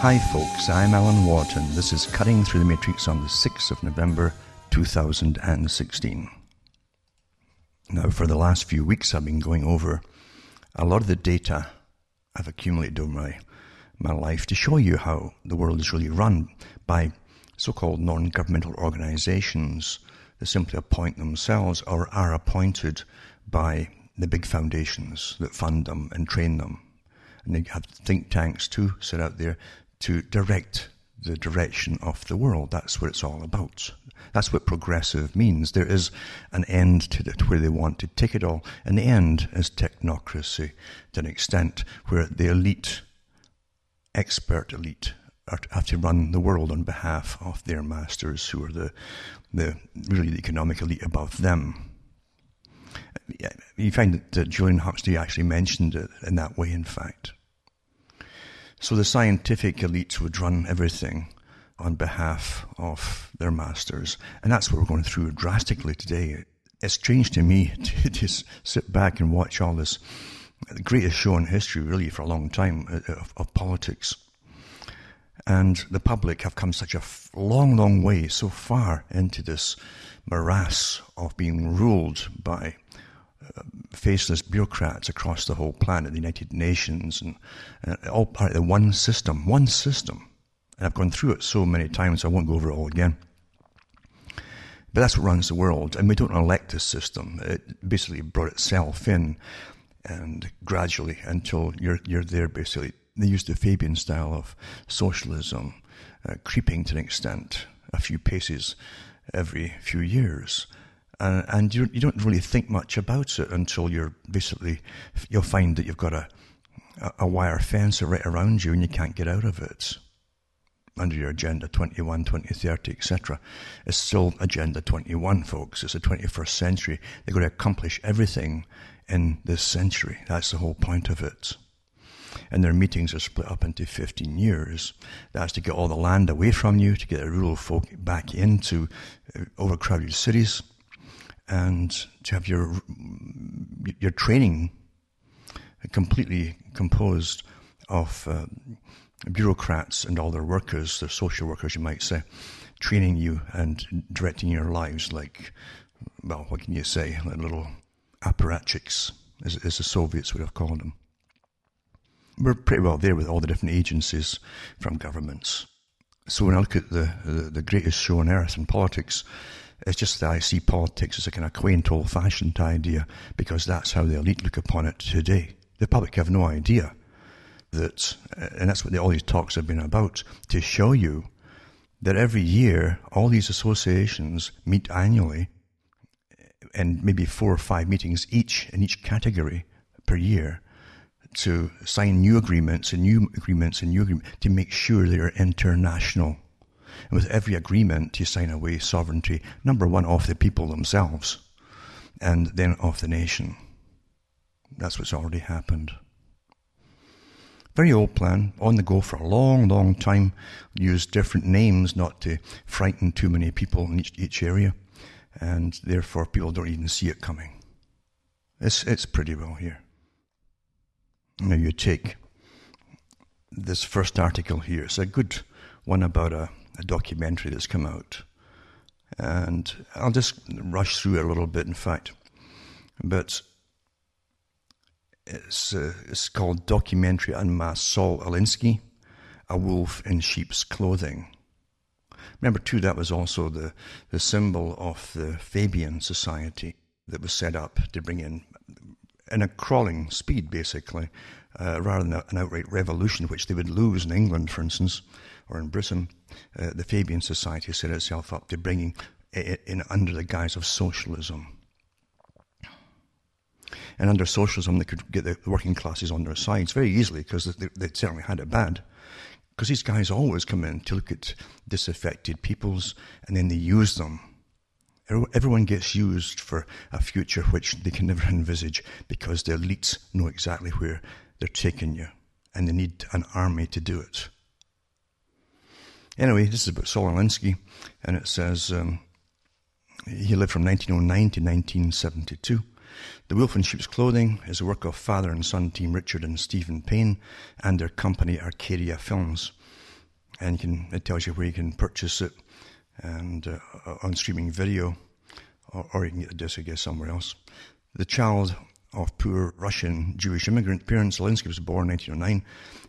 Hi, folks, I'm Alan Watt. This is Cutting Through the Matrix on the 6th of November 2016. Now, for the last few weeks, I've been going over a lot of the data I've accumulated over my, my life to show you how the world is really run by so called non governmental organizations that simply appoint themselves or are appointed by the big foundations that fund them and train them. And they have think tanks too set out there to direct the direction of the world. That's what it's all about. That's what progressive means. There is an end to it where they want to take it all. And the end is technocracy to an extent where the elite, expert elite, are, have to run the world on behalf of their masters who are the, the really the economic elite above them. You find that uh, Julian Huxley actually mentioned it in that way, in fact. So the scientific elites would run everything on behalf of their masters. And that's what we're going through drastically today. It's strange to me to just sit back and watch all this, the greatest show in history, really, for a long time, uh, of, of politics. And the public have come such a long, long way, so far into this morass of being ruled by faceless bureaucrats across the whole planet, the United Nations, and, and all part of the one system, one system. And I've gone through it so many times, I won't go over it all again. But that's what runs the world, and we don't elect this system. It basically brought itself in, and gradually until you're you're there. Basically, they use the Fabian style of socialism, uh, creeping to an extent, a few paces every few years and, and you, you don't really think much about it until you're basically you'll find that you've got a a wire fence right around you and you can't get out of it. Under your agenda 21 2030 etc it's still agenda 21 folks. It's the 21st century. They've got to accomplish everything in this century. That's the whole point of it. And their meetings are split up into 15 years. That's to get all the land away from you, to get the rural folk back into uh, overcrowded cities, and to have your your training completely composed of uh, bureaucrats and all their workers, their social workers, you might say, training you and directing your lives like, well, what can you say, like little apparatchiks, as, as the Soviets would have called them. We're pretty well there with all the different agencies from governments. So when I look at the, the, the greatest show on earth in politics, it's just that I see politics as a kind of quaint, old fashioned idea because that's how the elite look upon it today. The public have no idea that, uh, and that's what the, all these talks have been about, to show you that every year all these associations meet annually uh, and maybe four or five meetings each in each category per year to sign new agreements and new agreements and new agreements to make sure they are international and with every agreement, you sign away sovereignty, number one, of the people themselves, and then of the nation. That's what's already happened. Very old plan, on the go for a long, long time. Use different names not to frighten too many people in each, each area, and therefore people don't even see it coming. It's, it's pretty well here. Now you take this first article here. It's a good one about a a documentary that's come out. And I'll just rush through it a little bit, in fact. But it's, uh, it's called Documentary Unmasked Saul Alinsky, A Wolf in Sheep's Clothing. Remember, too, that was also the, the symbol of the Fabian Society that was set up to bring in, in a crawling speed, basically, uh, rather than an outright revolution, which they would lose in England, for instance or in Britain, uh, the Fabian Society set itself up to bringing it in under the guise of socialism. And under socialism, they could get the working classes on their sides very easily because they, they certainly had it bad. Because these guys always come in to look at disaffected peoples and then they use them. Everyone gets used for a future which they can never envisage because the elites know exactly where they're taking you and they need an army to do it. Anyway, this is about Saul Alinsky, and it says um, he lived from 1909 to 1972. The Wolf in Sheep's Clothing is a work of father and son team Richard and Stephen Payne and their company Arcadia Films. and can, it tells you where you can purchase it and uh, on streaming video, or, or, you can get the disc, I guess, somewhere else. The child of poor Russian Jewish immigrant parents, Alinsky was born in 1909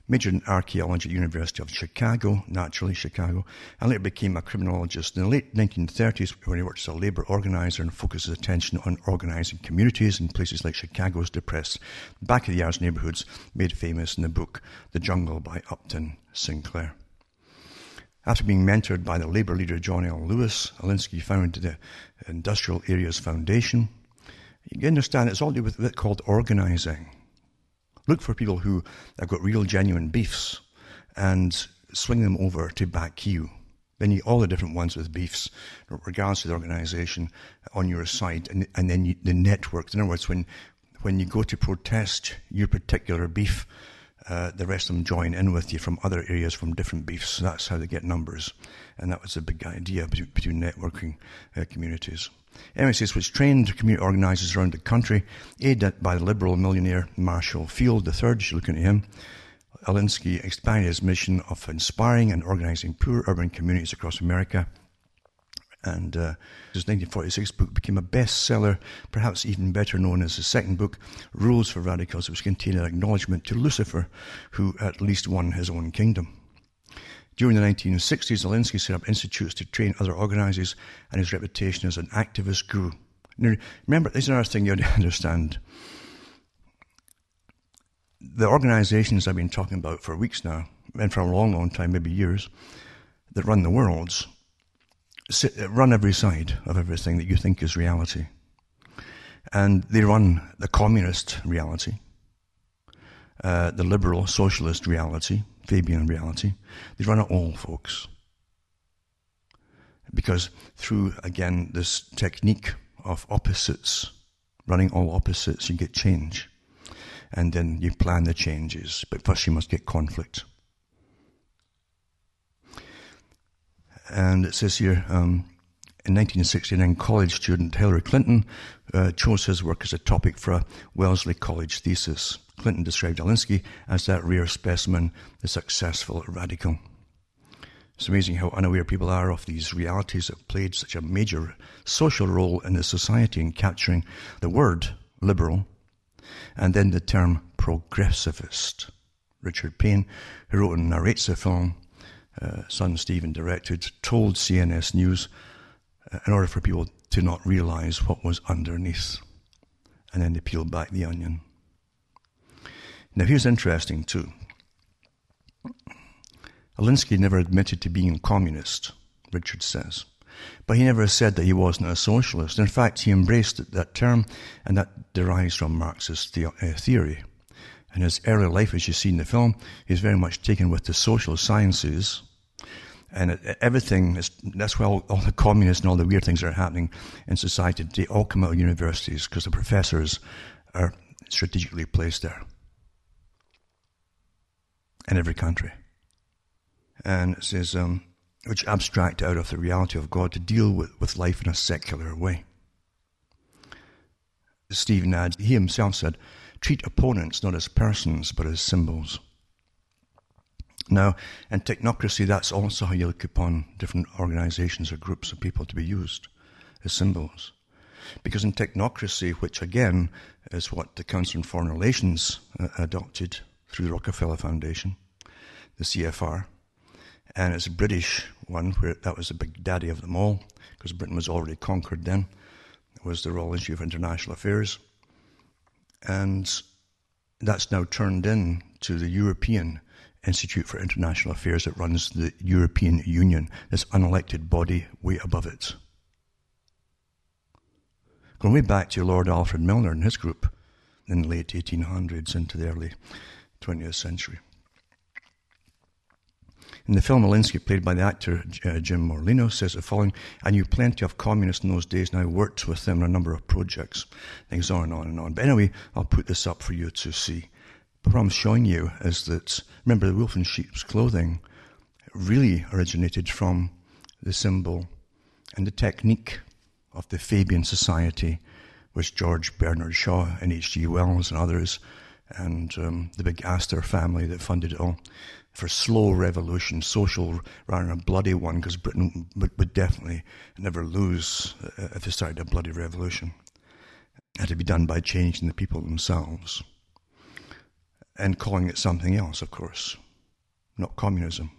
majored in archaeology at University of Chicago, naturally Chicago, and later became a criminologist. In the late 1930s, when he worked as a labor organizer and focused his attention on organizing communities in places like Chicago's depressed back of the yards neighborhoods, made famous in the book The Jungle by Upton Sinclair. After being mentored by the labor leader John L. Lewis, Alinsky founded the Industrial Areas Foundation. You understand it's all to do with what's called organizing. Look for people who have got real, genuine beefs and swing them over to back you. Then you all the different ones with beefs, regardless of the organisation, on your side, and, and then you, the network. In other words, when when you go to protest your particular beef, uh, the rest of them join in with you from other areas from different beefs. That's how they get numbers, and that was a big idea between, networking uh, communities. MSS was trained to community organisers around the country, aided by the liberal millionaire Marshall Field III. Looking at him. Alinsky expanded his mission of inspiring and organising poor urban communities across America. And uh, his 1946 book became a bestseller, perhaps even better known as his second book, Rules for Radicals, which contained an acknowledgement to Lucifer, who at least won his own kingdom. During the 1960s, Alinsky set up institutes to train other organizers, and his reputation as an activist grew. Now, remember, this is another thing you have to understand. The organizations I've been talking about for weeks now, and for a long, long time, maybe years, that run the worlds, sit, run every side of everything that you think is reality. And they run the communist reality, uh, the liberal socialist reality, Fabian reality. They run it all, folks. Because through, again, this technique of opposites, running all opposites, you get change. And then you plan the changes. But first you must get conflict. And it says here, um, in 1969, college student Hillary Clinton uh, chose his work as a topic for a Wellesley College thesis. Clinton described Alinsky as that rare specimen, the successful radical. It's amazing how unaware people are of these realities that played such a major social role in the society in capturing the word liberal and then the term progressivist. Richard Payne, who wrote and narrates the film, uh, son Stephen directed, told CNS News uh, in order for people to not realize what was underneath. And then they peeled back the onion. Now, here's interesting too. Alinsky never admitted to being a communist, Richard says. But he never said that he wasn't a socialist. In fact, he embraced that term, and that derives from Marxist the- uh, theory. In his early life, as you see in the film, he's very much taken with the social sciences. And everything, is, that's why all, all, the communists and all the weird things that are happening in society, they all come out of universities because the professors are strategically placed there in every country. And it says, um, which abstract out of the reality of God to deal with, with life in a secular way. Stephen adds, he himself said, treat opponents not as persons but as symbols. Now, in technocracy, that's also how you look upon different organizations or groups of people to be used as symbols. Because in technocracy, which again is what the Council on Foreign Relations uh, adopted through the Rockefeller Foundation, the CFR. And it's a British one where that was the big daddy of them all, because Britain was already conquered then. It was the Royal Institute of International Affairs. And that's now turned in to the European Institute for International Affairs that runs the European Union, this unelected body way above it. Going way back to Lord Alfred Milner and his group in the late 1800s into the early 20th century. In the film, Alinsky, played by the actor uh, Jim Morlino, says the following I knew plenty of communists in those days, and I worked with them on a number of projects, things on and on and on. But anyway, I'll put this up for you to see. But what I'm showing you is that, remember, the wolf in sheep's clothing really originated from the symbol and the technique of the Fabian Society, which George Bernard Shaw and H.G. Wells and others and um, the big Astor family that funded it all for slow revolution, social rather than a bloody one, because Britain would, would, definitely never lose uh, if they started a bloody revolution. It had to be done by changing the people themselves and calling it something else, of course, not communism.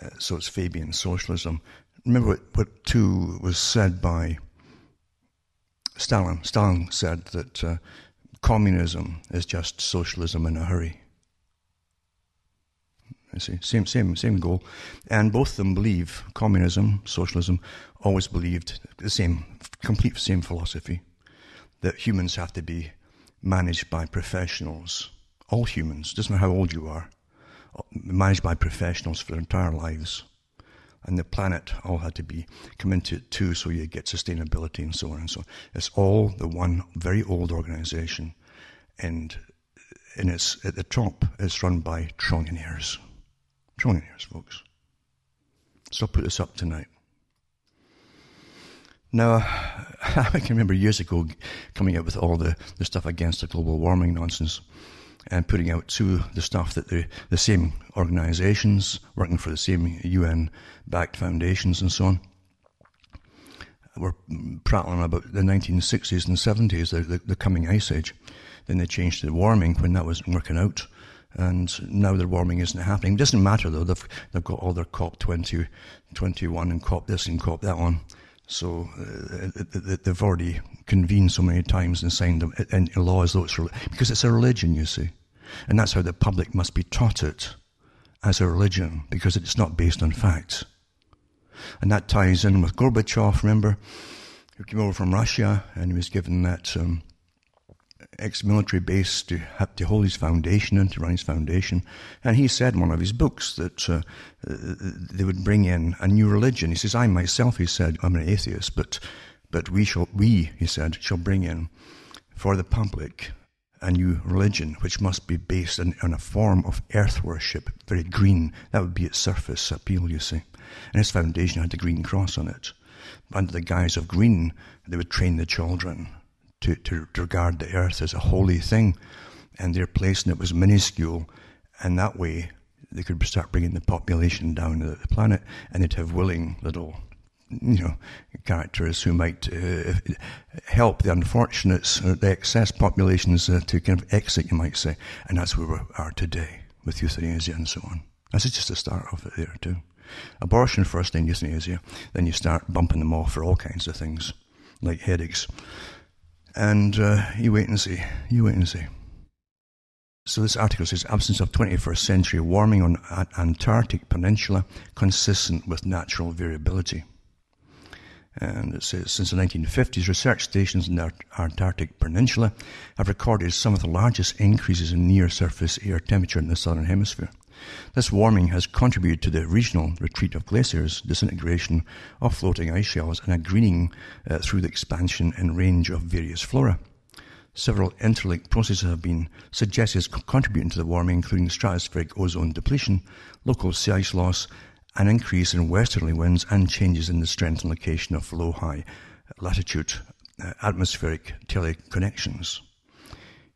Uh, so it's Fabian socialism. Remember what, what too was said by Stalin. Stalin said that uh, communism is just socialism in a hurry. You see, same, same, same goal, and both of them believe communism, socialism, always believed the same, complete same philosophy, that humans have to be managed by professionals. All humans, doesn't matter how old you are, managed by professionals for their entire lives. And the planet all had to be it too, so you get sustainability and so on and so on. It's all the one very old organization, and in its at the top, it's run by trillionaires. Trillionaires, folks. So I'll put this up tonight. Now, I can remember years ago coming out with all the, the stuff against the global warming nonsense and putting out to the stuff that the, the same organizations working for the same UN backed foundations and so on were prattling about the 1960s and 70s, the, the, the coming ice age. Then they changed to warming when that wasn't working out. And now the warming isn't happening. It doesn't matter though, they've, they've got all their COP 20, 21 and COP this and COP that one. So uh, they've already convened so many times and signed them in laws, though it's because it's a religion, you see, and that's how the public must be taught it as a religion because it's not based on facts. And that ties in with Gorbachev. Remember, who came over from Russia and he was given that um, ex-military base to have to hold his foundation and to run his foundation. And he said in one of his books that uh, they would bring in a new religion. He says, "I myself," he said, "I'm an atheist, but but we shall we," he said, "shall bring in for the public." A new religion, which must be based on, on a form of earth worship, very green. That would be its surface appeal, you see. And his foundation had a green cross on it. Under the guise of green, they would train the children to, to, regard the earth as a holy thing, and their place in it was minuscule, and that way they could start bringing the population down the planet, and they'd have willing little, you know, characters who might uh, help the unfortunates, or the excess populations uh, to kind of exit, you might say, and that's where we are today with euthanasia and so on. This is just the start of it there too. Abortion first, then euthanasia, then you start bumping them off for all kinds of things, like headaches. And uh, you wait and see. You wait and see. So this article says absence of 21st century warming on Antarctic Peninsula consistent with natural variability. And it says since the 1950s, research stations in the Antarctic Peninsula have recorded some of the largest increases in near surface air temperature in the southern hemisphere. This warming has contributed to the regional retreat of glaciers, disintegration of floating ice shelves, and a greening uh, through the expansion and range of various flora. Several interlinked processes have been suggested as contributing to the warming, including stratospheric ozone depletion, local sea ice loss, an increase in westerly winds, and changes in the strength and location of low high latitude uh, atmospheric teleconnections.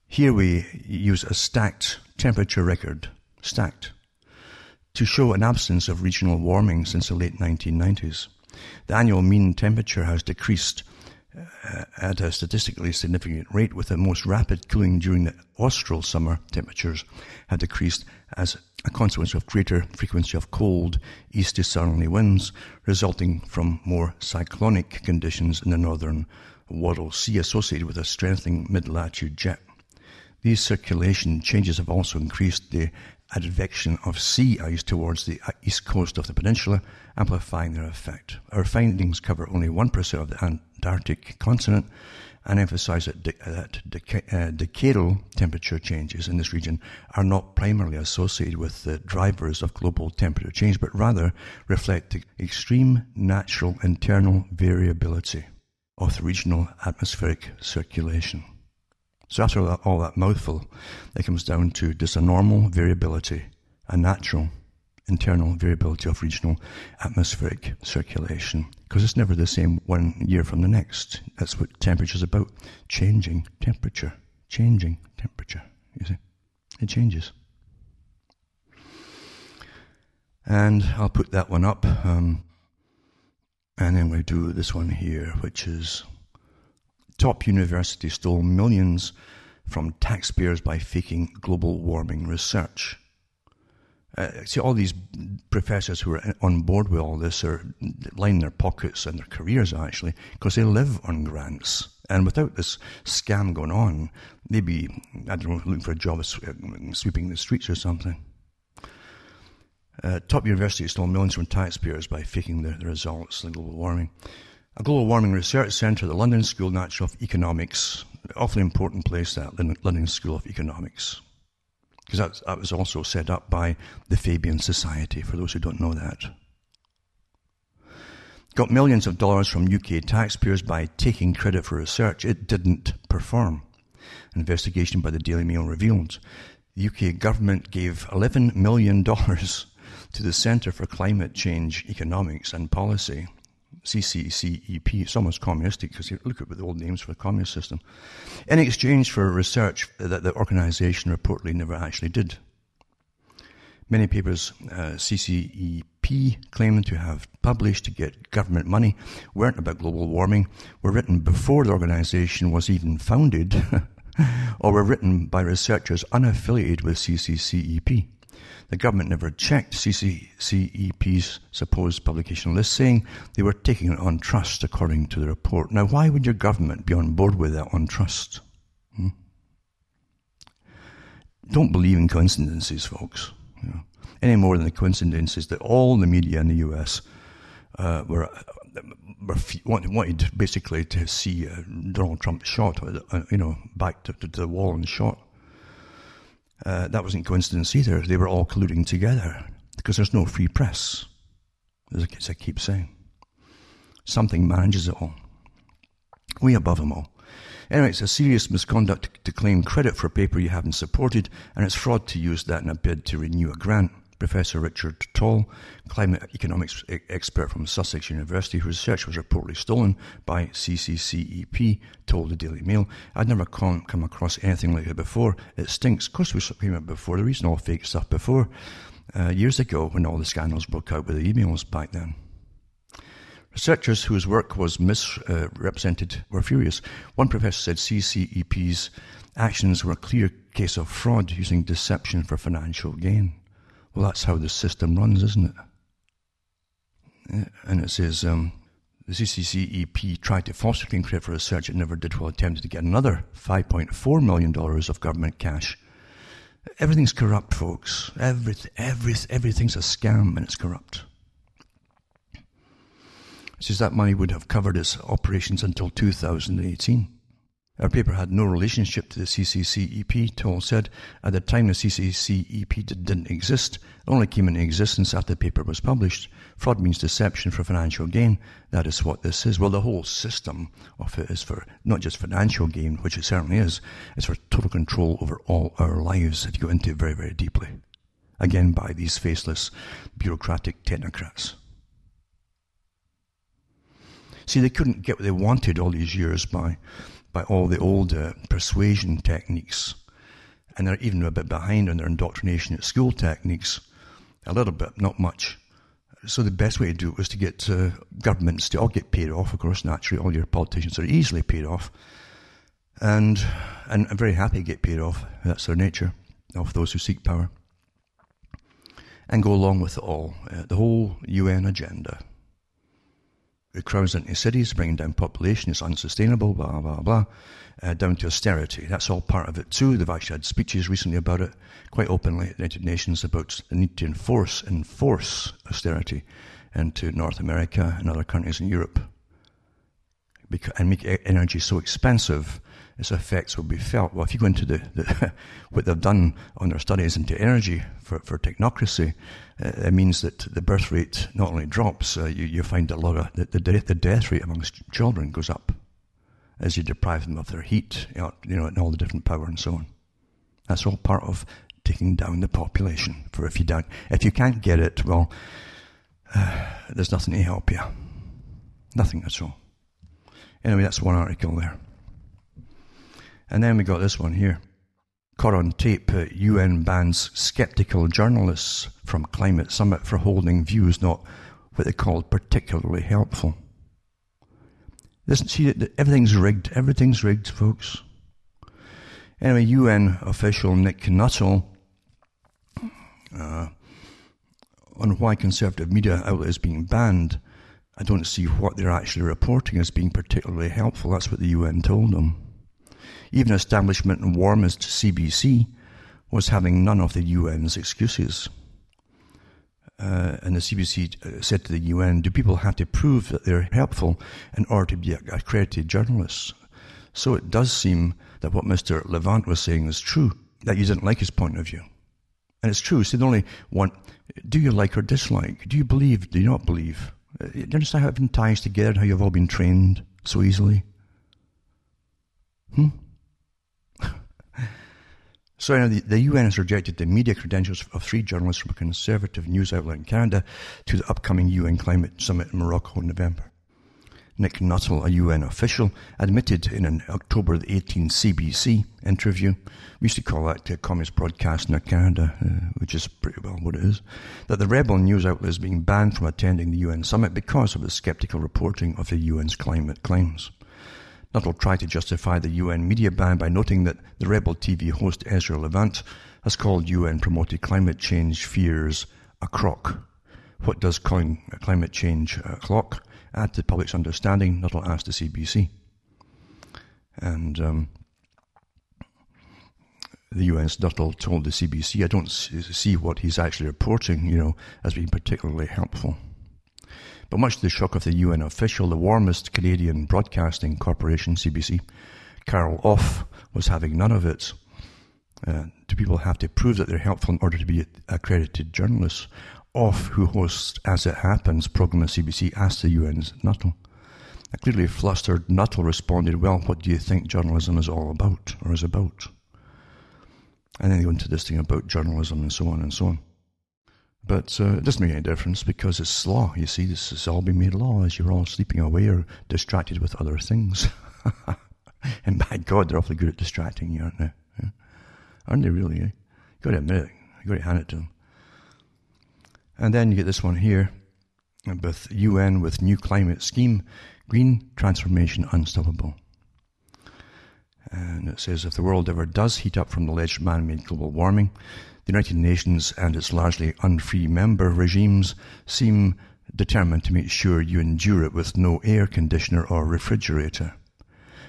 Here we use a stacked temperature record, stacked, to show an absence of regional warming since the late 1990s. The annual mean temperature has decreased uh, at a statistically significant rate, with the most rapid cooling during the austral summer temperatures have decreased as a consequence of greater frequency of cold east to southerly winds, resulting from more cyclonic conditions in the northern Weddell Sea associated with a strengthening mid-latitude jet. These circulation changes have also increased the advection of sea ice towards the east coast of the peninsula, amplifying their effect. Our findings cover only 1% of the Antarctic continent and emphasize that, de- that deca- uh, decadal temperature changes in this region are not primarily associated with the drivers of global temperature change, but rather reflect the extreme natural internal variability of the regional atmospheric circulation. So after all that, all that mouthful, it comes down to just a normal variability, a natural internal variability of regional atmospheric circulation. Because it's never the same one year from the next. That's what temperature is about. Changing temperature. Changing temperature. You see? It changes. And I'll put that one up. Um, and then we do this one here, which is top university stole millions from taxpayers by faking global warming research. Uh, see, all these professors who are on board with all this are lining their pockets and their careers actually because they live on grants. And without this scam going on, maybe, I don't know, looking for a job uh, sweeping the streets or something. Uh, top universities stole millions from taxpayers by faking the, the results global warming. A global warming research centre, the London School of Economics, awfully important place, that London School of Economics because that, that was also set up by the Fabian Society, for those who don't know that. Got millions of dollars from UK taxpayers by taking credit for research it didn't perform. An investigation by the Daily Mail revealed the UK government gave $11 million to the Centre for Climate Change Economics and Policy CCCEP. It's almost communistic because you look at the old names for the communist system. In exchange for research that the organization reportedly never actually did. Many papers uh, CCEP claimed to have published to get government money weren't about global warming, were written before the organization was even founded, or were written by researchers unaffiliated with CCCEP. The government never checked CCCEP's supposed publication list, saying they were taking it on trust, according to the report. Now, why would your government be on board with that on trust? Hmm? Don't believe in coincidences, folks. You know, any more than the coincidences that all the media in the US uh, were, were wanted basically to see uh, Donald Trump shot, uh, you know, back to, to the wall and shot. Uh, that wasn't coincidence either. They were all colluding together because there's no free press, as I keep saying. Something manages it all. We above them all. Anyway, it's a serious misconduct to claim credit for a paper you haven't supported, and it's fraud to use that in a bid to renew a grant. Professor Richard Tol, climate economics expert from Sussex University, whose research was reportedly stolen by CCCEP, told the Daily Mail. I'd never come, come across anything like it before. It stinks. Of course, we came out before. There isn't all fake stuff before. Uh, years ago, when all the scandals broke out with the emails back then. Researchers whose work was misrepresented were furious. One professor said CCEP's actions were a clear case of fraud using deception for financial gain. Well, that's how the system runs, isn't it? And it says um, the CCCEP tried to foster credit for research it never did while attempting to get another $5.4 million of government cash. Everything's corrupt, folks. Everything, every, everything's a scam and it's corrupt. It says that money would have covered its operations until 2018. Our paper had no relationship to the CCCEP, Tol said. At the time, the CCCEP didn't exist. It only came into existence after the paper was published. Fraud means deception for financial gain. That is what this is. Well, the whole system of it is for not just financial gain, which it certainly is, it's for total control over all our lives if you go into it very, very deeply. Again, by these faceless bureaucratic technocrats. See, they couldn't get what they wanted all these years by by all the old uh, persuasion techniques. And they're even a bit behind on their indoctrination at school techniques. A little bit, not much. So the best way to do it was to get uh, governments to all get paid off, of course, naturally. All your politicians are easily paid off. And, and I'm very happy to get paid off. That's their nature, of those who seek power. And go along with it all. Uh, the whole UN agenda crowds into cities, bringing down population, it's unsustainable, blah, blah, blah, uh, down to austerity. That's all part of it too. They've actually had speeches recently about it, quite openly at the United Nations, about the need to enforce, enforce austerity into North America and other countries in Europe. and make energy so expensive its effects will be felt. Well, if you go into the, the what they've done on their studies into energy for, for technocracy, uh, it means that the birth rate not only drops, uh, you, you find a lot of the, the, death, the death rate amongst children goes up as you deprive them of their heat, you know, you know, and all the different power and so on. That's all part of taking down the population. For if you don't, if you can't get it, well, uh, there's nothing to help you. Nothing at all. Anyway, that's one article there. And then we got this one here. Caught on tape, UN bans skeptical journalists from climate summit for holding views not what they called particularly helpful. Listen, see, that everything's rigged. Everything's rigged, folks. Anyway, UN official Nick Nuttall uh, on why conservative media outlets being banned. I don't see what they're actually reporting as being particularly helpful. That's what the UN told them. Even establishment and warmist CBC was having none of the UN's excuses. Uh, and the CBC uh, said to the UN, do people have to prove that they're helpful in order to be accredited journalists? So it does seem that what Mr. Levant was saying is true, that you didn't like his point of view. And it's true. See, the only one, do you like or dislike? Do you believe? Do you not believe? Uh, do you understand how everything ties together, how you've all been trained so easily? Hmm? So you know, the, the, UN has rejected the media credentials of three journalists from a conservative news outlet in Canada to the upcoming UN Climate Summit in Morocco in November. Nick Nuttall, a UN official, admitted in an October 18 CBC interview, we used to call that the Communist Broadcasting in Canada, uh, which is pretty well what it is, that the rebel news outlet is being banned from attending the UN summit because of the skeptical reporting of the UN's climate claims. Nuttall tried to justify the UN media ban by noting that the rebel TV host Ezra Levant has called UN promoted climate change fears a crock. What does calling climate change a clock add to the public's understanding? Nuttall asked the CBC. And um, the UN's Nuttall told the CBC, I don't see what he's actually reporting, you know, as being particularly helpful. But much to the shock of the UN official, the warmist Canadian Broadcasting Corporation, CBC, Carol Off, was having none of it. Uh, do people have to prove that they're helpful in order to be accredited journalists? Off, who hosts As It Happens program at CBC, asked the UN's Nuttall. A clearly flustered Nuttall responded, Well, what do you think journalism is all about, or is about? And then they go into this thing about journalism and so on and so on. But uh, it doesn't make any difference because it's law. You see, this has all been made law as you're all sleeping away or distracted with other things. and by God, they're awfully good at distracting you, aren't they? Yeah. Aren't they really? Eh? Got to admit it. You got to hand it to them. And then you get this one here with UN with new climate scheme, green transformation unstoppable. Uh, and it says if the world ever does heat up from the alleged man-made global warming, the United Nations and its largely unfree member regimes seem determined to make sure you endure it with no air conditioner or refrigerator.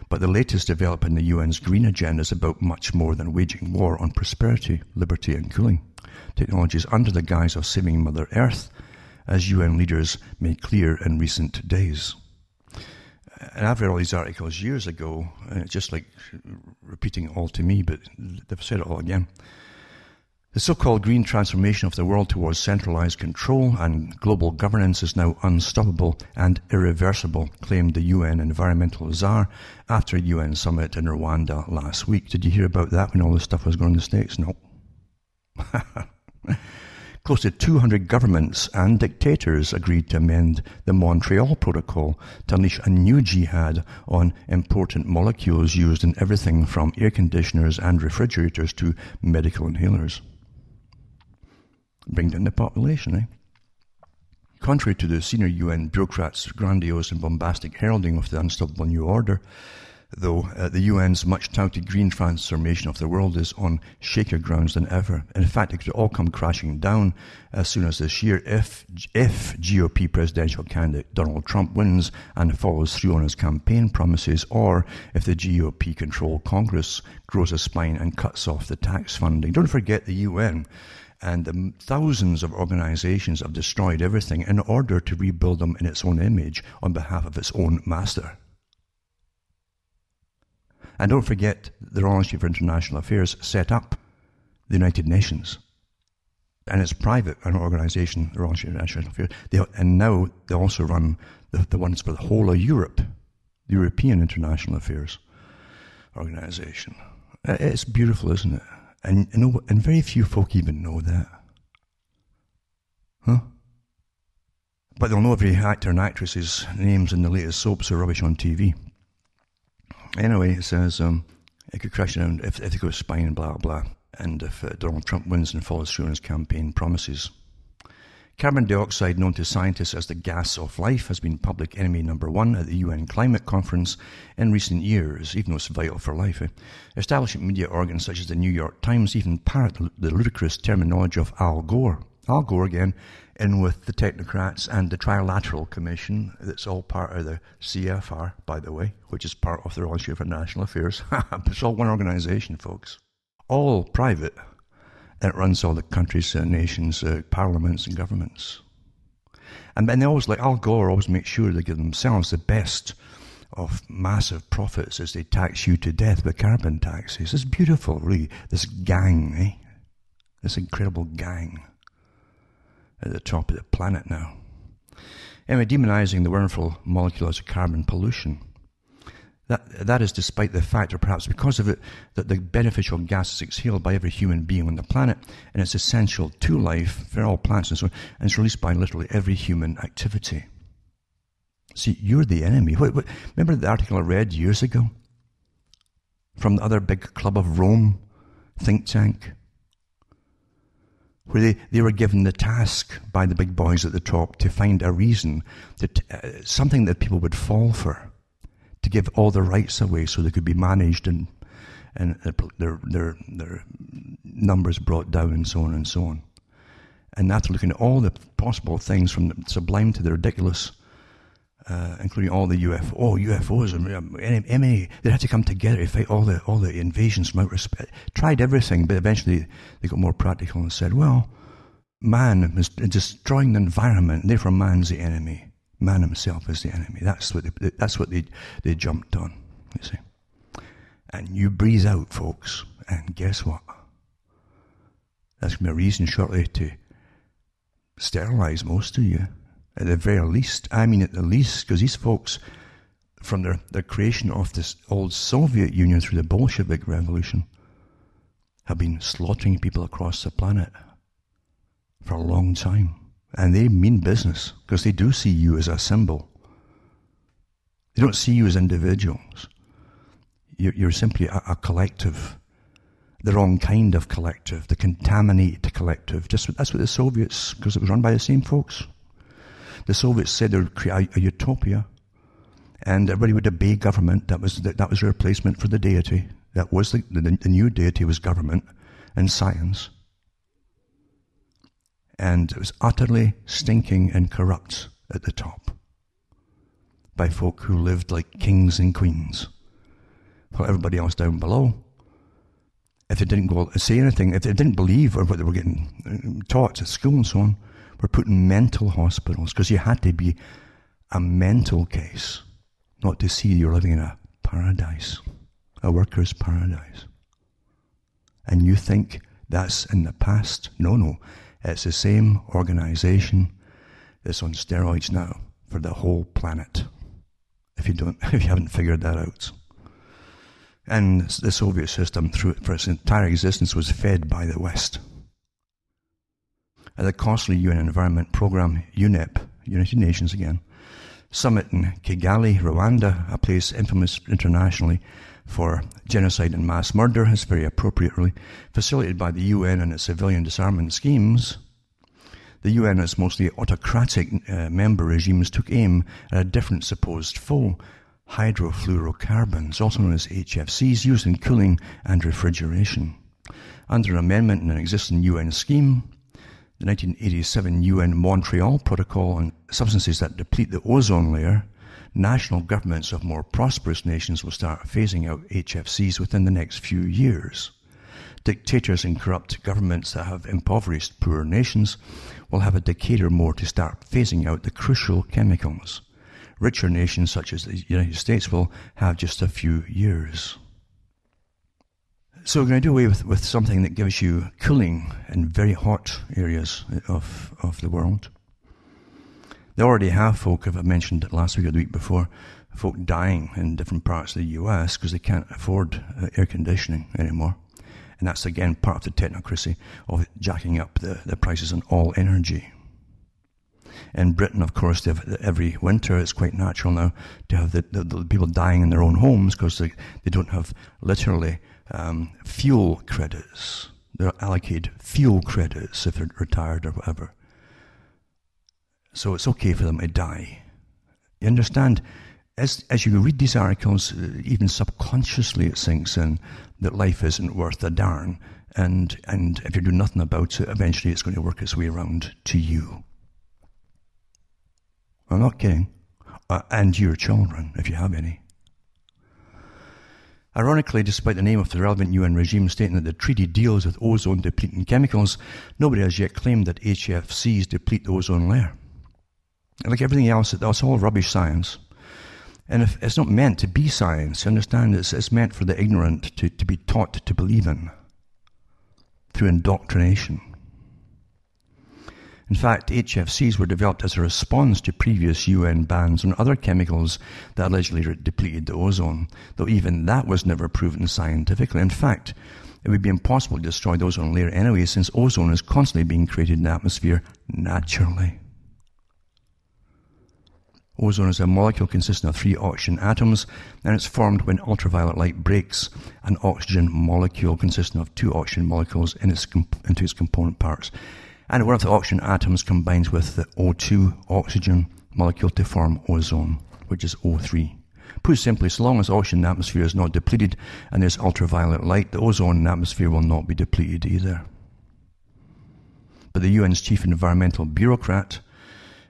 But the latest development in the UN's green agenda is about much more than waging war on prosperity, liberty and cooling. Technologies under the guise of saving Mother Earth, as UN leaders made clear in recent days. And I've read all these articles years ago, and it's just like repeating it all to me, but they've said it all again. The so-called green transformation of the world towards centralized control and global governance is now unstoppable and irreversible, claimed the UN environmental czar after a UN summit in Rwanda last week. Did you hear about that when all this stuff was going in the States? No. Close to 200 governments and dictators agreed to amend the Montreal Protocol to unleash a new jihad on important molecules used in everything from air conditioners and refrigerators to medical inhalers bring down the population, eh? Contrary to the senior UN bureaucrats' grandiose and bombastic heralding of the unstoppable new order, though uh, the UN's much touted green transformation of the world is on shakier grounds than ever. In fact, it could all come crashing down as soon as this year if, if GOP presidential candidate Donald Trump wins and follows through on his campaign promises, or if the GOP controlled Congress grows a spine and cuts off the tax funding. Don't forget the UN and the thousands of organizations have destroyed everything in order to rebuild them in its own image on behalf of its own master. And don't forget, the Royal Institute for International Affairs set up the United Nations. And it's private, an organization, the Royal Institute for International Affairs. They, and now they also run the, the ones for the whole of Europe, the European International Affairs Organization. It's beautiful, isn't it? And, you know, and very few folk even know that. Huh? But they'll know every actor and actress's names in the latest soaps or rubbish on TV. Anyway, it says, um, It could crash down if, if they go spine, blah, blah. And if uh, Donald Trump wins and follows through on his campaign promises. Carbon dioxide, known to scientists as the gas of life, has been public enemy number one at the UN Climate Conference in recent years, even though it's vital for life. Eh? Establishment media organs such as the New York Times even parrot the ludicrous terminology of Al Gore. Al Gore, again, in with the technocrats and the Trilateral Commission, that's all part of the CFR, by the way, which is part of the Royal Institute for National Affairs. it's all one organization, folks. All private and it runs all the countries, uh, nations, uh, parliaments, and governments. And, then they always, like Al Gore, always make sure they give themselves the best of massive profits as they tax you to death with carbon taxes. It's beautiful, really. This gang, eh? This incredible gang at the top of the planet now. Anyway, demonizing the wonderful molecules of carbon pollution. That, that is despite the fact, or perhaps because of it, that the beneficial gas is exhaled by every human being on the planet, and it's essential to life for all plants and so on, and it's released by literally every human activity. See, you're the enemy. Remember the article I read years ago? From the other big Club of Rome think tank? Where they, they were given the task by the big boys at the top to find a reason, that, uh, something that people would fall for to give all the rights away so they could be managed and and their their their numbers brought down and so on and so on. And after looking at all the possible things from the sublime to the ridiculous, uh, including all the UFO, oh, UFOs and MA, they had to come together to fight all the all the invasions from outer space. Tried everything, but eventually they got more practical and said, well, man is destroying the environment, therefore man's the enemy. Man himself is the enemy. That's what they, that's what they, they jumped on, you see. And you breathe out, folks, and guess what? That's going to be a reason shortly to sterilize most of you. At the very least. I mean, at the least, because these folks, from their, their creation of this old Soviet Union through the Bolshevik Revolution, have been slaughtering people across the planet for a long time. And they mean business because they do see you as a symbol. They don't see you as individuals. You're, you're simply a, a, collective, the wrong kind of collective, the contaminated collective. Just that's what the Soviets, because it was run by the same folks. The Soviets said they would create a, utopia, and everybody would obey government. That was the, that was a replacement for the deity. That was the, the, the new deity was government and science and it was utterly stinking and corrupt at the top by folk who lived like kings and queens. While everybody else down below, if they didn't go say anything, if they didn't believe what they were getting uh, taught at school and so on, were put in mental hospitals because you had to be a mental case, not to see you're living in a paradise, a worker's paradise. And you think that's in the past? No, no. It's the same organization that's on steroids now for the whole planet. If you don't, if you haven't figured that out. And the Soviet system, through for its entire existence, was fed by the West. At the costly UN Environment Program, UNEP, United Nations again, summit in Kigali, Rwanda, a place infamous internationally for genocide and mass murder is very appropriately facilitated by the UN and its civilian disarmament schemes. The UN, as mostly autocratic uh, member regimes, took aim at a different supposed foe hydrofluorocarbons, also known as HFCs, used in cooling and refrigeration. Under an amendment in an existing UN scheme, the 1987 UN Montreal Protocol on substances that deplete the ozone layer national governments of more prosperous nations will start phasing out HFCs within the next few years. Dictators and corrupt governments that have impoverished poor nations will have a decade or more to start phasing out the crucial chemicals. Richer nations such as the United States will have just a few years. So we're going to do away with, with something that gives you cooling in very hot areas of, of the world. They already have folk, if I mentioned it last week or the week before, folk dying in different parts of the US because they can't afford uh, air conditioning anymore. And that's again part of the technocracy of jacking up the, the prices on all energy. in Britain, of course, every winter it's quite natural now to have the, the, the people dying in their own homes because they, they don't have literally um, fuel credits. They're allocated fuel credits if they're retired or whatever. So it's okay for them to die. You understand? As, as you read these articles, uh, even subconsciously it sinks in that life isn't worth a darn. And, and if you do nothing about it, eventually it's going to work its way around to you. I'm not kidding. Uh, and your children, if you have any. Ironically, despite the name of the relevant UN regime stating that the treaty deals with ozone depleting chemicals, nobody has yet claimed that HFCs deplete the ozone layer. Like everything else, that's all rubbish science. And if it's not meant to be science, you understand, it's, it's meant for the ignorant to, to be taught to believe in through indoctrination. In fact, HFCs were developed as a response to previous UN bans on other chemicals that allegedly depleted the ozone, though even that was never proven scientifically. In fact, it would be impossible to destroy the ozone layer anyway, since ozone is constantly being created in the atmosphere naturally. Ozone is a molecule consisting of three oxygen atoms, and it's formed when ultraviolet light breaks an oxygen molecule consisting of two oxygen molecules in its into its component parts and one of the oxygen atoms combines with the O2 oxygen molecule to form ozone, which is O3. Put simply, so long as oxygen in the atmosphere is not depleted and there's ultraviolet light, the ozone in the atmosphere will not be depleted either. But the UN's chief environmental bureaucrat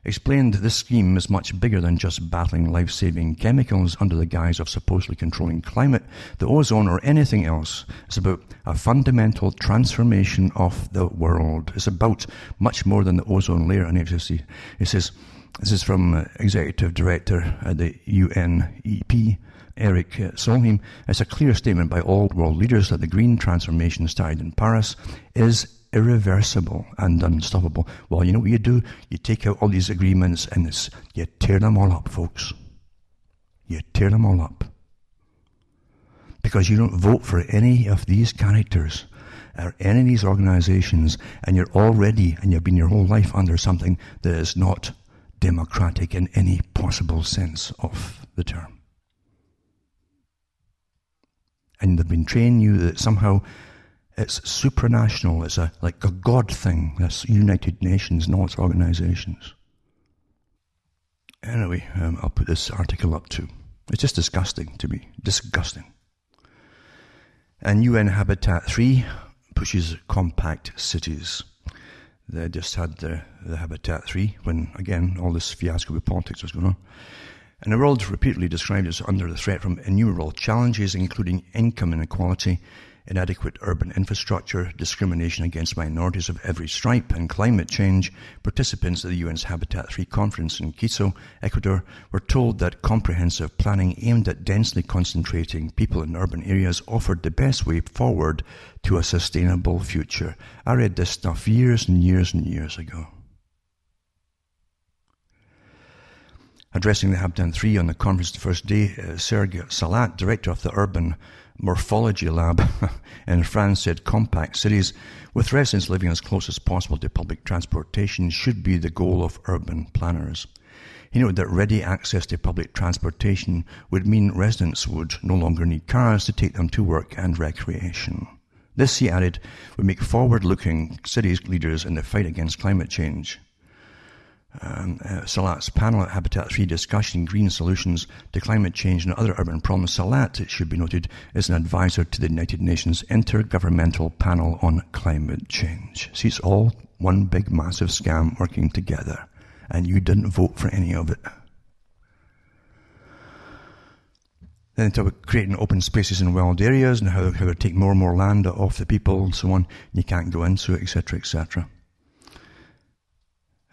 explained this scheme is much bigger than just battling life-saving chemicals under the guise of supposedly controlling climate, the ozone, or anything else. It's about a fundamental transformation of the world. It's about much more than the ozone layer and HFC. It says, this is from uh, Executive Director at the UNEP, Erik Solheim. It's a clear statement by all world leaders that the green transformation started in Paris is irreversible and unstoppable. Well, you know what you do? You take out all these agreements and you tear them all up, folks. You tear them all up. Because you don't vote for any of these characters or any of these organizations and you're already, and you've been your whole life under something that is not democratic in any possible sense of the term. And they've been training you that somehow it's supranational. It's a, like a God thing. That's United Nations and all its organizations. Anyway, um, I'll put this article up too. It's just disgusting to me. Disgusting. And UN Habitat 3 pushes compact cities. They just had the, the Habitat 3 when, again, all this fiasco with politics was going on. And the world repeatedly described as under the threat from innumerable challenges, including income inequality, inadequate urban infrastructure, discrimination against minorities of every stripe, and climate change, participants at the UN's Habitat 3 conference in Quito, Ecuador, were told that comprehensive planning aimed at densely concentrating people in urban areas offered the best way forward to a sustainable future. I read this stuff years and years and years ago. Addressing the Habitat 3 on the conference the first day, uh, Serge Salat, director of the Urban Morphology Lab in France said compact cities with residents living as close as possible to public transportation should be the goal of urban planners. He noted that ready access to public transportation would mean residents would no longer need cars to take them to work and recreation. This, he added, would make forward-looking cities leaders in the fight against climate change um, uh, Salat's panel at Habitat 3 discussing green solutions to climate change and other urban problems. Salat, it should be noted, is an advisor to the United Nations Intergovernmental Panel on Climate Change. See, it's all one big massive scam working together, and you didn't vote for any of it. Then talk about creating open spaces in wild areas and how, how to take more and more land off the people and so on. You can't go into it, etc., etc.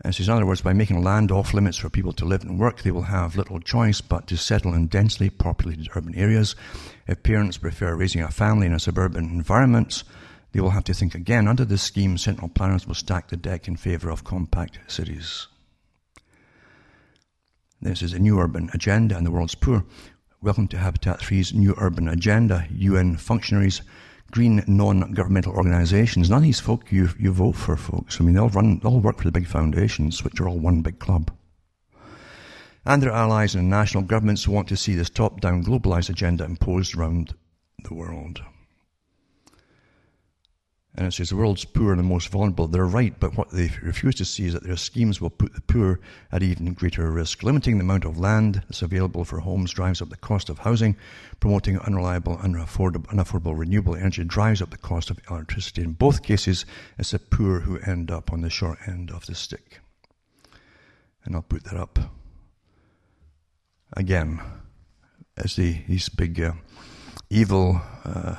And says, in other words, by making land off limits for people to live and work, they will have little choice but to settle in densely populated urban areas. If parents prefer raising a family in a suburban environment, they will have to think again. Under this scheme, central planners will stack the deck in favour of compact cities. This is a new urban agenda and the world's poor. Welcome to Habitat 3's new urban agenda. UN functionaries green non-governmental organisations, none of these folk you, you vote for, folks. I mean, they'll run, they'll work for the big foundations, which are all one big club. And their allies and national governments want to see this top-down globalised agenda imposed around the world. And it says the world's poor and the most vulnerable. They're right, but what they refuse to see is that their schemes will put the poor at even greater risk. Limiting the amount of land that's available for homes drives up the cost of housing. Promoting unreliable, unaffordable, unaffordable renewable energy drives up the cost of electricity. In both cases, it's the poor who end up on the short end of the stick. And I'll put that up again as the, these big uh, evil. Uh,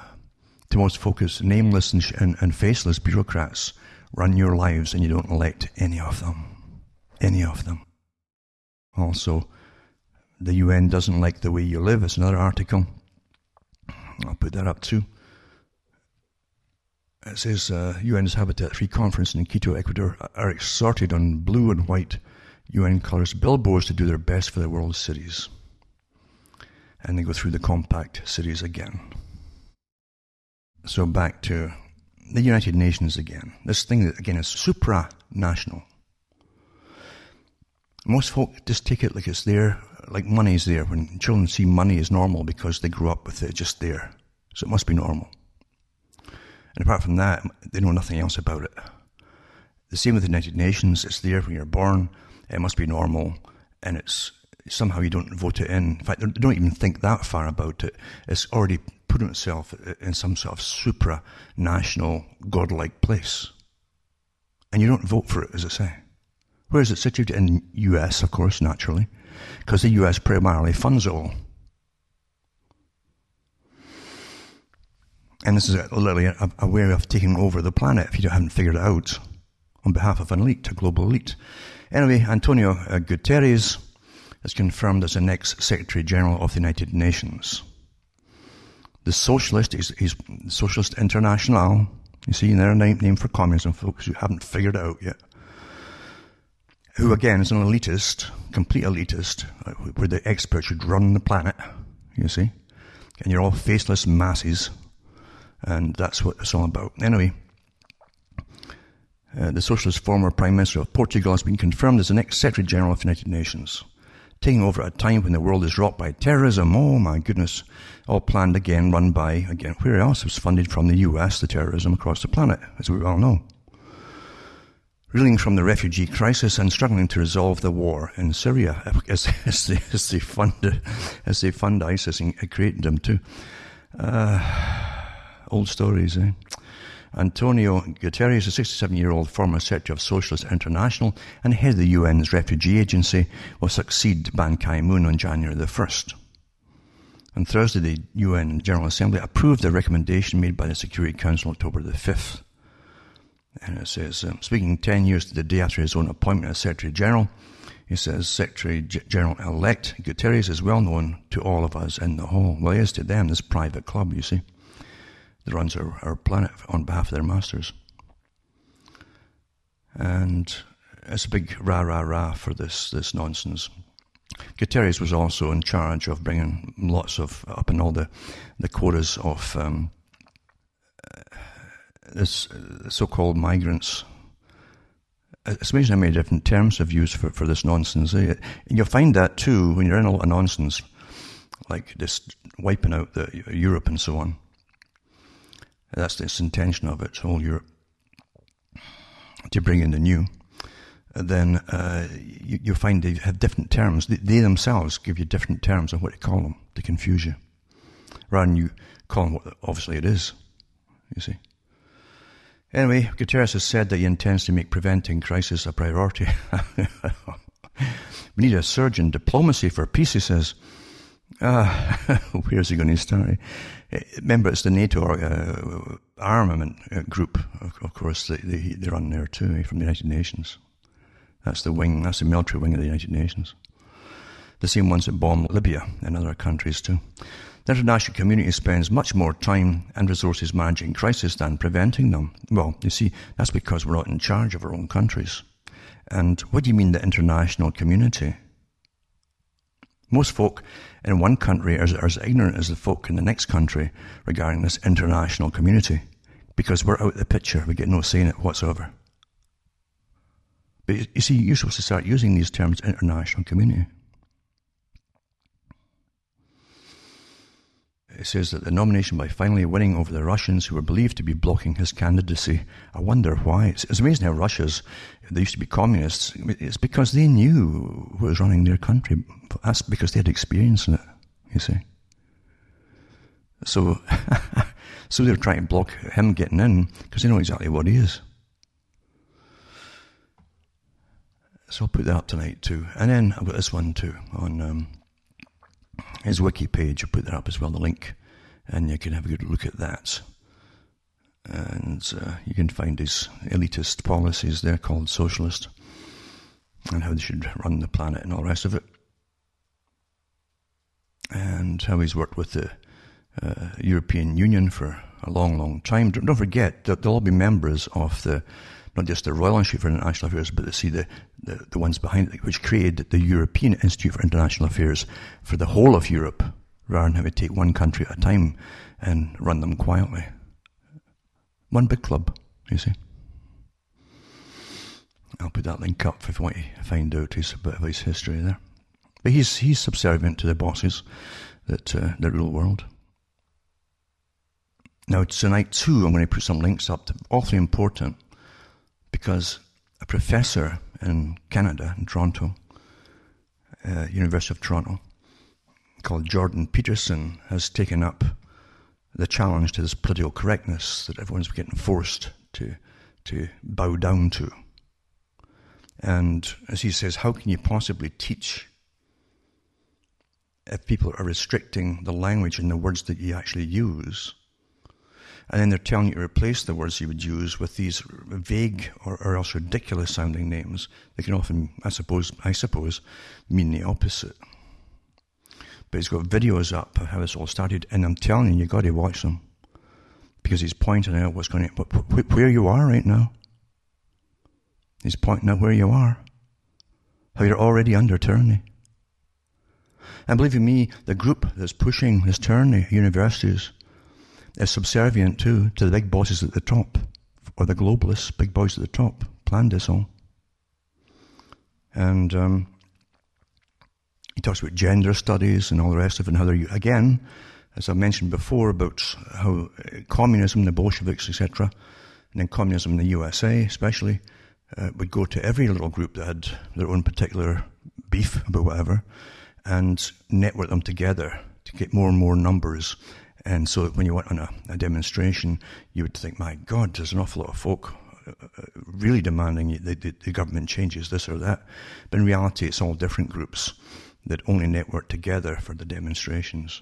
to most focused, nameless and, and, and faceless bureaucrats run your lives and you don't elect any of them. Any of them. Also, the UN doesn't like the way you live. It's another article. I'll put that up too. It says uh, UN's Habitat 3 conference in Quito, Ecuador are exhorted on blue and white UN colours billboards to do their best for the world's cities. And they go through the compact cities again. So back to the United Nations again. This thing that again is supranational. Most folk just take it like it's there, like money's there. When children see money as normal because they grew up with it just there. So it must be normal. And apart from that, they know nothing else about it. The same with the United Nations. It's there when you're born. It must be normal. And it's somehow you don't vote it in. In fact, they don't even think that far about it. It's already putting itself in some sort of supranational, godlike place. And you don't vote for it, as I say. Where is it situated? In US, of course, naturally, because the US primarily funds it all. And this is literally a, a, way of taking over the planet if you haven't figured it out on behalf of an elite, a global elite. Anyway, Antonio uh, Guterres is confirmed as the next Secretary General of the United Nations. The Socialist is, is Socialist International. You see, their name, name for communism, folks who haven't figured it out yet. Who again is an elitist, complete elitist, uh, where the experts should run the planet. You see, and you're all faceless masses, and that's what it's all about. Anyway, uh, the socialist former Prime Minister of Portugal has been confirmed as the next Secretary General of the United Nations taking over at a time when the world is rocked by terrorism. Oh my goodness. All planned again, run by, again, where else was funded from the US, the terrorism across the planet, as we all know. Reeling from the refugee crisis and struggling to resolve the war in Syria as, as, they, as they, fund, as they fund ISIS and created them too. Uh, old stories, eh? Antonio Guterres, a 67 year old former secretary of Socialist International and head of the UN's refugee agency, will succeed Ban Ki moon on January the 1st. On Thursday, the UN General Assembly approved a recommendation made by the Security Council on October the 5th. And it says, um, speaking 10 years to the day after his own appointment as Secretary General, he says, Secretary General elect Guterres is well known to all of us in the hall. Well, he is to them, this private club, you see that runs our, our planet on behalf of their masters. And it's a big rah rah rah for this, this nonsense. Guterres was also in charge of bringing lots of up in all the, the quotas of um, uh, this uh, so-called migrants. It's amazing how many different terms have used for, for this nonsense. Eh? And you'll find that too when you're in a lot of nonsense, like this wiping out the Europe and so on. That's the intention of it, whole Europe, to bring in the new. Then uh, you, you find they have different terms. They, they, themselves give you different terms of what to call them to confuse you, rather than you call them what obviously it is. You see. Anyway, Guterres has said that he intends to make preventing crisis a priority. we need a surge in diplomacy for peace, he says. Ah, where's he going to start? Remember, it's the NATO uh, armament uh, group, of, of course, they, they, they run there too, eh, from the United Nations. That's the wing, that's the military wing of the United Nations. The same ones that bomb Libya and other countries too. The international community spends much more time and resources managing crises than preventing them. Well, you see, that's because we're not in charge of our own countries. And what do you mean the international community? Most folk in one country are, are as ignorant as the folk in the next country regarding this international community because we're out of the picture. We get no say in it whatsoever. But you see, you're supposed to start using these terms international community. It says that the nomination by finally winning over the Russians who were believed to be blocking his candidacy. I wonder why. It's, it's amazing how Russia's, they used to be communists. It's because they knew who was running their country. That's because they had experience in it, you see. So, so they're trying to block him getting in because they know exactly what he is. So I'll put that up tonight too. And then I've got this one too on um, his wiki page. I'll put that up as well, the link, and you can have a good look at that. And uh, you can find his elitist policies there called socialist and how they should run the planet and all the rest of it. And how he's worked with the uh, European Union for a long, long time. Don't, forget that they'll all be members of the not just the Royal Institute for International Affairs, but to see the, the, the ones behind it, which created the European Institute for International Affairs for the whole of Europe, rather than having to take one country at a time and run them quietly. One big club, you see. I'll put that link up if you want to find out his, bit of his history there. But he's, he's subservient to the bosses that, uh, the world. Now, tonight too, I'm going to put some links up, to, awfully important, because a professor in Canada, in Toronto, uh, University of Toronto, called Jordan Peterson, has taken up the challenge to this political correctness that everyone's getting forced to, to bow down to. And as he says, how can you possibly teach if people are restricting the language and the words that you actually use? And then they're telling you to replace the words you would use with these vague or, or else ridiculous sounding names. They can often, I suppose, I suppose, mean the opposite. But he's got videos up of how this all started, and I'm telling you, you've got to watch them because he's pointing out what's going on, where you are right now. He's pointing out where you are, how you're already under tyranny. And believe me, the group that's pushing this tyranny, universities, is subservient too to the big bosses at the top, or the globalists, big boys at the top, planned this all. And um, he talks about gender studies and all the rest of it, and how they're, again, as I mentioned before, about how uh, communism, the Bolsheviks, etc., and then communism in the USA especially, uh, would go to every little group that had their own particular beef about whatever, and network them together to get more and more numbers and so when you went on a, a demonstration, you would think, my God, there's an awful lot of folk uh, uh, really demanding the, the, the, government changes this or that. But in reality, it's all different groups that only network together for the demonstrations.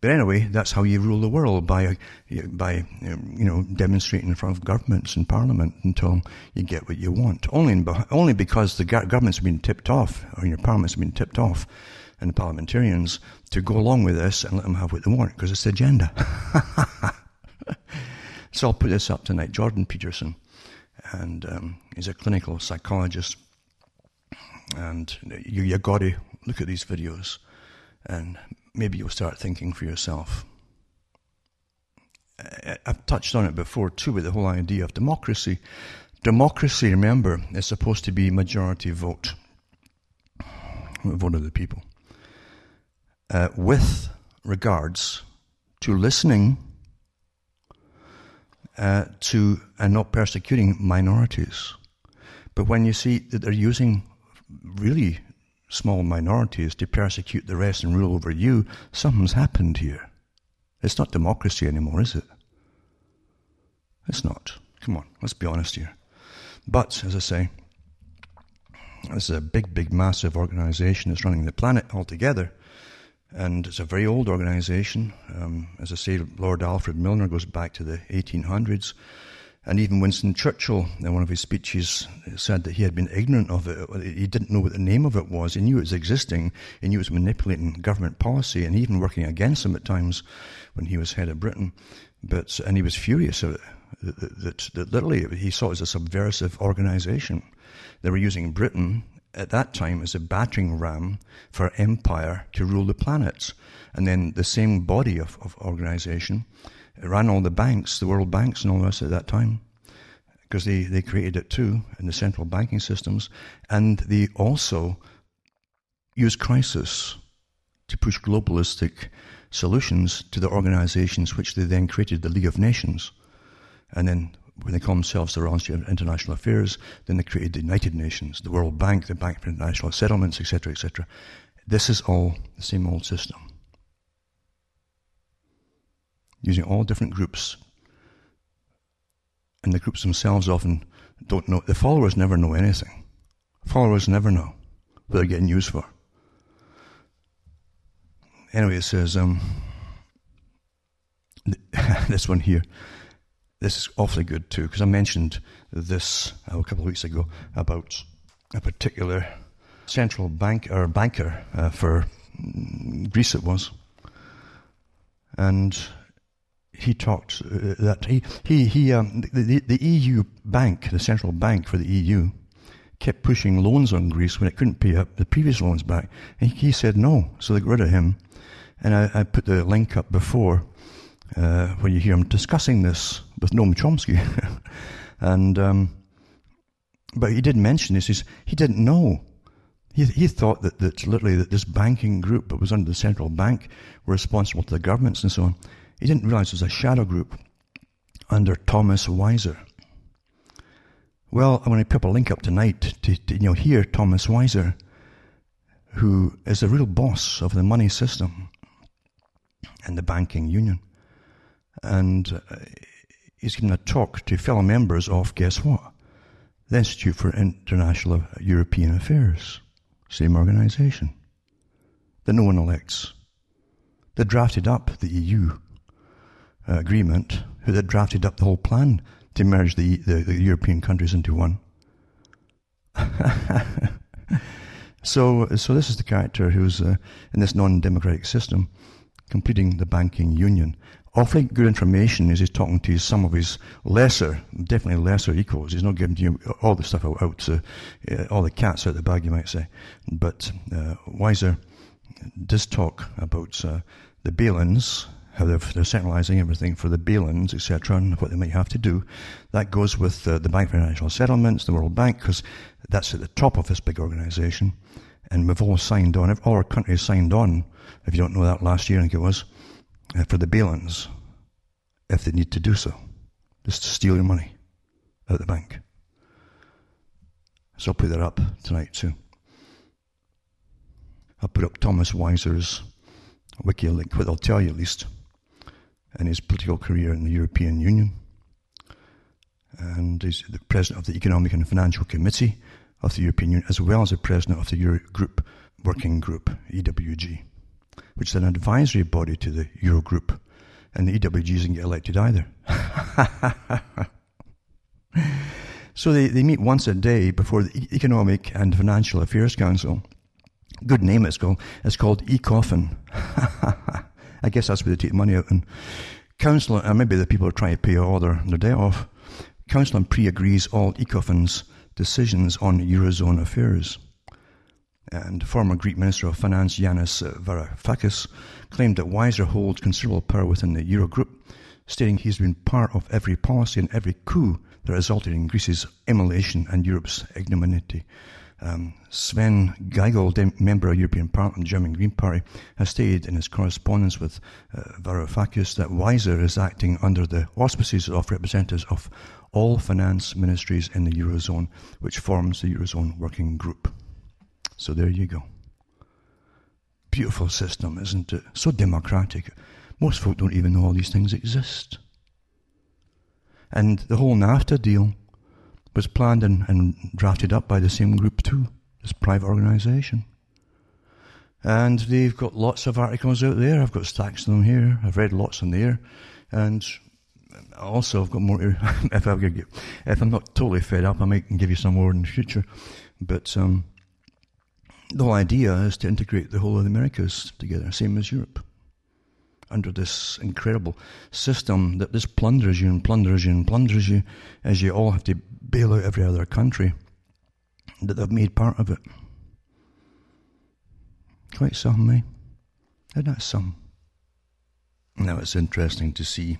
But anyway, that's how you rule the world by by you know demonstrating in front of governments and parliament until you get what you want. Only in, only because the governments been tipped off, or your parliaments been tipped off, and the parliamentarians to go along with this and let them have what they want because it's agenda. so I'll put this up tonight. Jordan Peterson, and um, he's a clinical psychologist, and you you got to look at these videos, and maybe you'll start thinking for yourself. I've touched on it before too with the whole idea of democracy. Democracy, remember, is supposed to be majority vote. Vote of the people uh, with regards to listening uh, to and not persecuting minorities. But when you see that they're using really small minorities to persecute the rest and rule over you, something's happened here. It's not democracy anymore, is it? It's not. Come on, let's be honest here. But, as I say, this is a big, big, massive organization that's running the planet altogether. And it's a very old organization. Um, as I say, Lord Alfred Milner goes back to the 1800s. And even Winston Churchill, in one of his speeches, said that he had been ignorant of it. He didn't know what the name of it was. He knew it was existing. He knew it was manipulating government policy and even working against him at times when he was head of Britain. But, and he was furious at it. That, that, that literally he saw it as a subversive organization. They were using Britain at that time as a battering ram for empire to rule the planets. And then the same body of, of organization ran all the banks, the world banks and all the rest at that time, because they, they created it too in the central banking systems. And they also used crisis to push globalistic solutions to the organizations which they then created, the League of Nations. And then when they call themselves the Royal Institute of International Affairs, then they created the United Nations, the World Bank, the Bank for International Settlements, etc., etc. This is all the same old system. Using all different groups. And the groups themselves often don't know, the followers never know anything. Followers never know what they're getting used for. Anyway, it says, um, this one here. This is awfully good too, because I mentioned this uh, a couple of weeks ago about a particular central bank or banker uh, for mm, Greece, it was, and he talked uh, that he he he um, the, the EU bank, the central bank for the EU, kept pushing loans on Greece when it couldn't pay up the previous loans back, and he said no, so they got rid of him. And I, I put the link up before uh, when you hear him discussing this with Noam Chomsky. and um, but he did mention this. He's, he didn't know. He, he thought that, that literally that this banking group that was under the central bank were responsible to the governments and so on. He didn't realize it was a shadow group under Thomas Wieser. Well, I'm going to put a link up tonight to, to you know hear Thomas Wieser, who is the real boss of the money system and the banking union and uh, he's given a talk to fellow members of, guess what? The Institute for International European Affairs. Same organization. That no one elects. They drafted up the EU uh, agreement, who had drafted up the whole plan to merge the, the, the European countries into one. so, so this is the character who's uh, in this non-democratic system, completing the banking union awfully good information as he's talking to some of his lesser, definitely lesser equals. He's not giving you all the stuff out, out uh, all the cats out the bag, you might say. But uh, Wieser does talk about uh, the bail-ins, how they're, they're, centralizing everything for the bail-ins, etc., and what they might have to do. That goes with uh, the Bank for International Settlements, the World Bank, because that's at the top of this big organization. And we've all signed on, all our countries signed on, if you don't know that last year, I think it was, uh, for the bail-ins if they need to do so, just to steal your money out of the bank. So I'll put that up tonight too. I'll put up Thomas Wieser's wiki link, what I'll tell you at least, and his political career in the European Union. And he's the president of the Economic and Financial Committee of the European Union, as well as the president of the Euro Group Working Group, EWG which is an advisory body to the Eurogroup, and the EWG doesn't get elected either. so they, they meet once a day before the Economic and Financial Affairs Council. Good name it's called. It's called ECOFIN. I guess that's where they take the money out. And council, or maybe the people are trying to pay all their, their debt off. Council pre-agrees all ECOFIN's decisions on Eurozone affairs and former Greek Minister of Finance Yanis Varoufakis claimed that Wieser holds considerable power within the Eurogroup, stating he's been part of every policy and every coup that resulted in Greece's immolation and Europe's ignominy. Um, Sven Giegold, member of European Parliament, German Green Party, has stated in his correspondence with uh, Varoufakis that Wieser is acting under the auspices of representatives of all finance ministries in the Eurozone, which forms the Eurozone Working Group. So there you go. Beautiful system, isn't it? So democratic. Most folk don't even know all these things exist. And the whole NAFTA deal was planned and, and drafted up by the same group too, this private organization. And they've got lots of articles out there. I've got stacks of them here. I've read lots in there. And also, I've got more. if, I get, if I'm not totally fed up, I might give you some more in the future. But um, the whole idea is to integrate the whole of the Americas together, same as Europe, under this incredible system that just plunders you and plunders you and plunders you as you all have to bail out every other country that they've made part of it. Quite some, eh? Isn't that some? Now it's interesting to see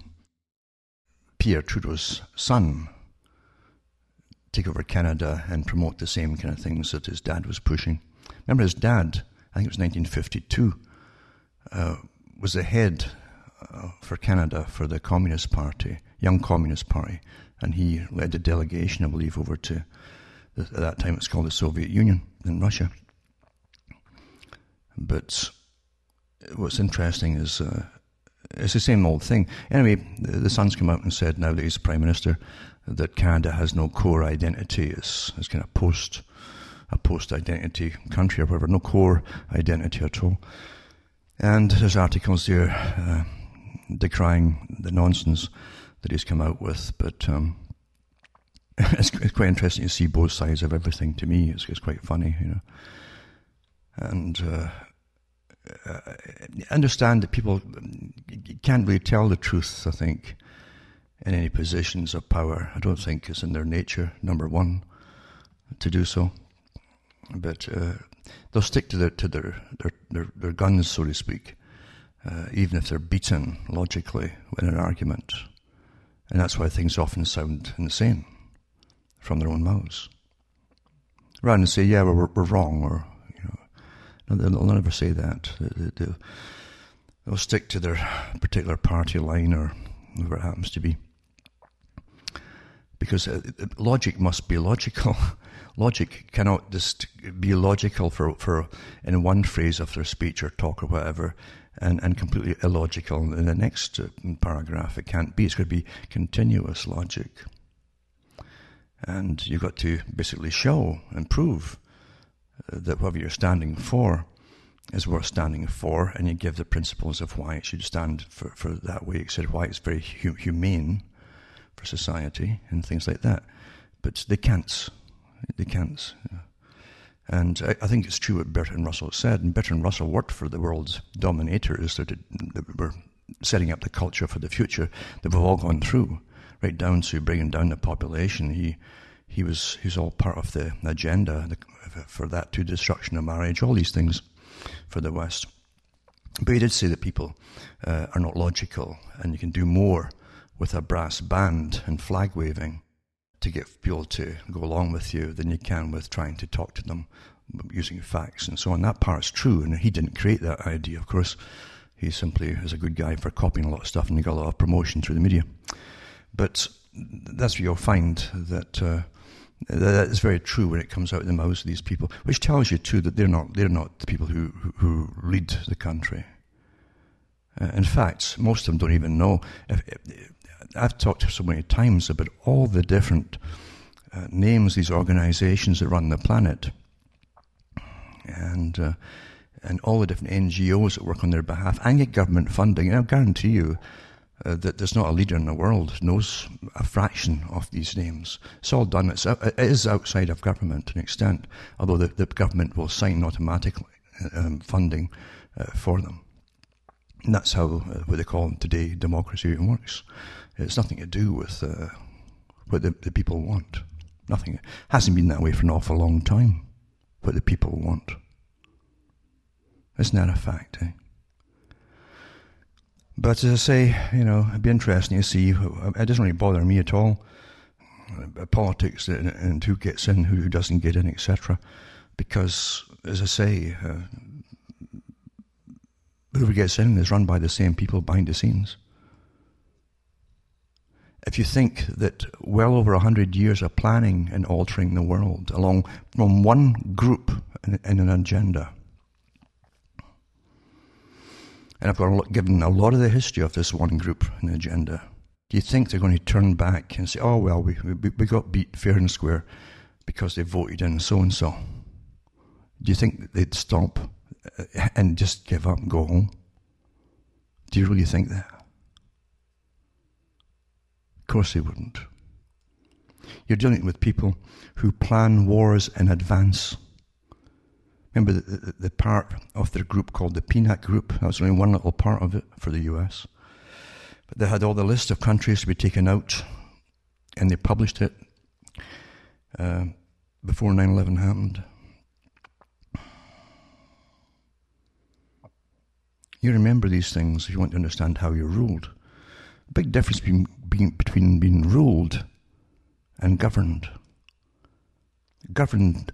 Pierre Trudeau's son take over Canada and promote the same kind of things that his dad was pushing. Remember, his dad, I think it was 1952, uh, was the head uh, for Canada for the Communist Party, Young Communist Party, and he led a delegation, I believe, over to the, at that time it's called the Soviet Union in Russia. But what's interesting is uh, it's the same old thing. Anyway, the, the son's come out and said now that he's prime minister that Canada has no core identity. It's, it's kind of post a post identity country or whatever, no core identity at all. And there's articles there uh, decrying the nonsense that he's come out with, but um, it's, it's, quite interesting to see both sides of everything. To me, it's, it's quite funny, you know. And uh, uh, understand that people can't really tell the truth, I think, in any positions of power. I don't think it's in their nature, number one, to do so. But uh, they'll stick to their to their their, their, their guns, so to speak, uh, even if they're beaten logically in an argument. And that's why things often sound insane from their own mouths. Rather than say, yeah, we're, we're wrong, or you know, no, They'll never say that. They'll, they'll stick to their particular party line or whatever it happens to be. Because uh, logic must be logical. logic cannot just be logical for, for in one phrase of their speech or talk or whatever, and, and completely illogical in the next uh, paragraph. It can't be. It's going to be continuous logic. And you've got to basically show and prove that whatever you're standing for is worth standing for, and you give the principles of why it should stand for, for that way. Said why it's very hu- humane for society and things like that. But they can't. They can't. And I, I, think it's true what Bertrand Russell said. And Bertrand Russell worked for the world's dominators that, that were setting up the culture for the future that we've all gone through, right down to bringing down the population. He he was he's all part of the agenda for that to destruction of marriage, all these things for the West. But he did say that people uh, are not logical, and you can do more with a brass band and flag waving to get people to go along with you than you can with trying to talk to them using facts and so on. That part's true, and he didn't create that idea, of course. He simply is a good guy for copying a lot of stuff, and he got a lot of promotion through the media. But that's where you'll find that uh, that is very true when it comes out of the mouths of these people, which tells you too that they're not they're not the people who who, lead the country. Uh, in fact, most of them don't even know. If, if, I've talked so many times about all the different uh, names these organisations that run the planet, and uh, and all the different NGOs that work on their behalf and get government funding. And I guarantee you uh, that there's not a leader in the world knows a fraction of these names. It's all done. It's, it is outside of government to an extent, although the, the government will sign automatically um, funding uh, for them. And that's how uh, what they call today democracy works. It's nothing to do with uh, what the, the people want. Nothing. It hasn't been that way for an awful long time. What the people want. Isn't that a fact? Eh? But as I say, you know, it'd be interesting to see. It doesn't really bother me at all. Uh, politics and, and who gets in, who doesn't get in, etc. Because, as I say, uh, whoever gets in is run by the same people behind the scenes. If you think that well over a hundred years of planning and altering the world along from one group in, in an agenda, and I've got given a lot of the history of this one group and agenda. Do you think they're going to turn back and say, oh, well, we, we, we got beat fair and square because they voted in so and so? Do you think they'd stop and just give up and go home? Do you really think that? Of course they wouldn't. You're dealing with people who plan wars in advance. Remember the, the, the, part of their group called the PNAC group? That was only one little part of it for the US. But they had all the list of countries to be taken out, and they published it uh, before 9 11 happened. You remember these things if you want to understand how you're ruled. A big difference between being, between being ruled and governed. Governed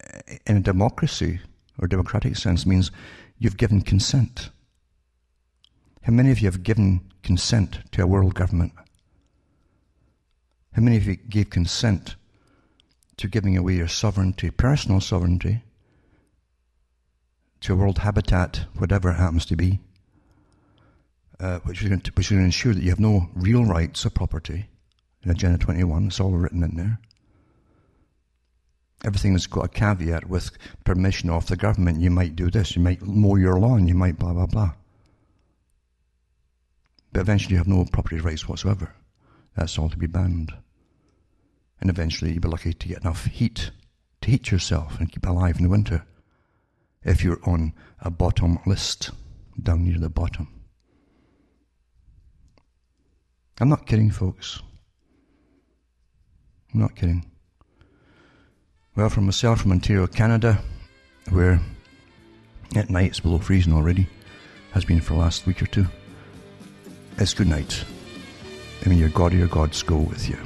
eh, in a democracy or democratic sense means you've given consent. How many of you have given consent to a world government? How many of you gave consent to giving away your sovereignty, personal sovereignty, to a world habitat, whatever it happens to be, uh, which, is going to, which is going to ensure that you have no real rights of property in Agenda 21. It's all written in there. Everything has got a caveat with permission of the government. You might do this, you might mow your lawn, you might blah, blah, blah. But eventually you have no property rights whatsoever. That's all to be banned. And eventually you'll be lucky to get enough heat to heat yourself and keep alive in the winter if you're on a bottom list, down near the bottom. I'm not kidding, folks. I'm not kidding. Well, for myself from Ontario, Canada, where at night it's below freezing already, has been for the last week or two, it's good night. I mean, your God or your gods go with you.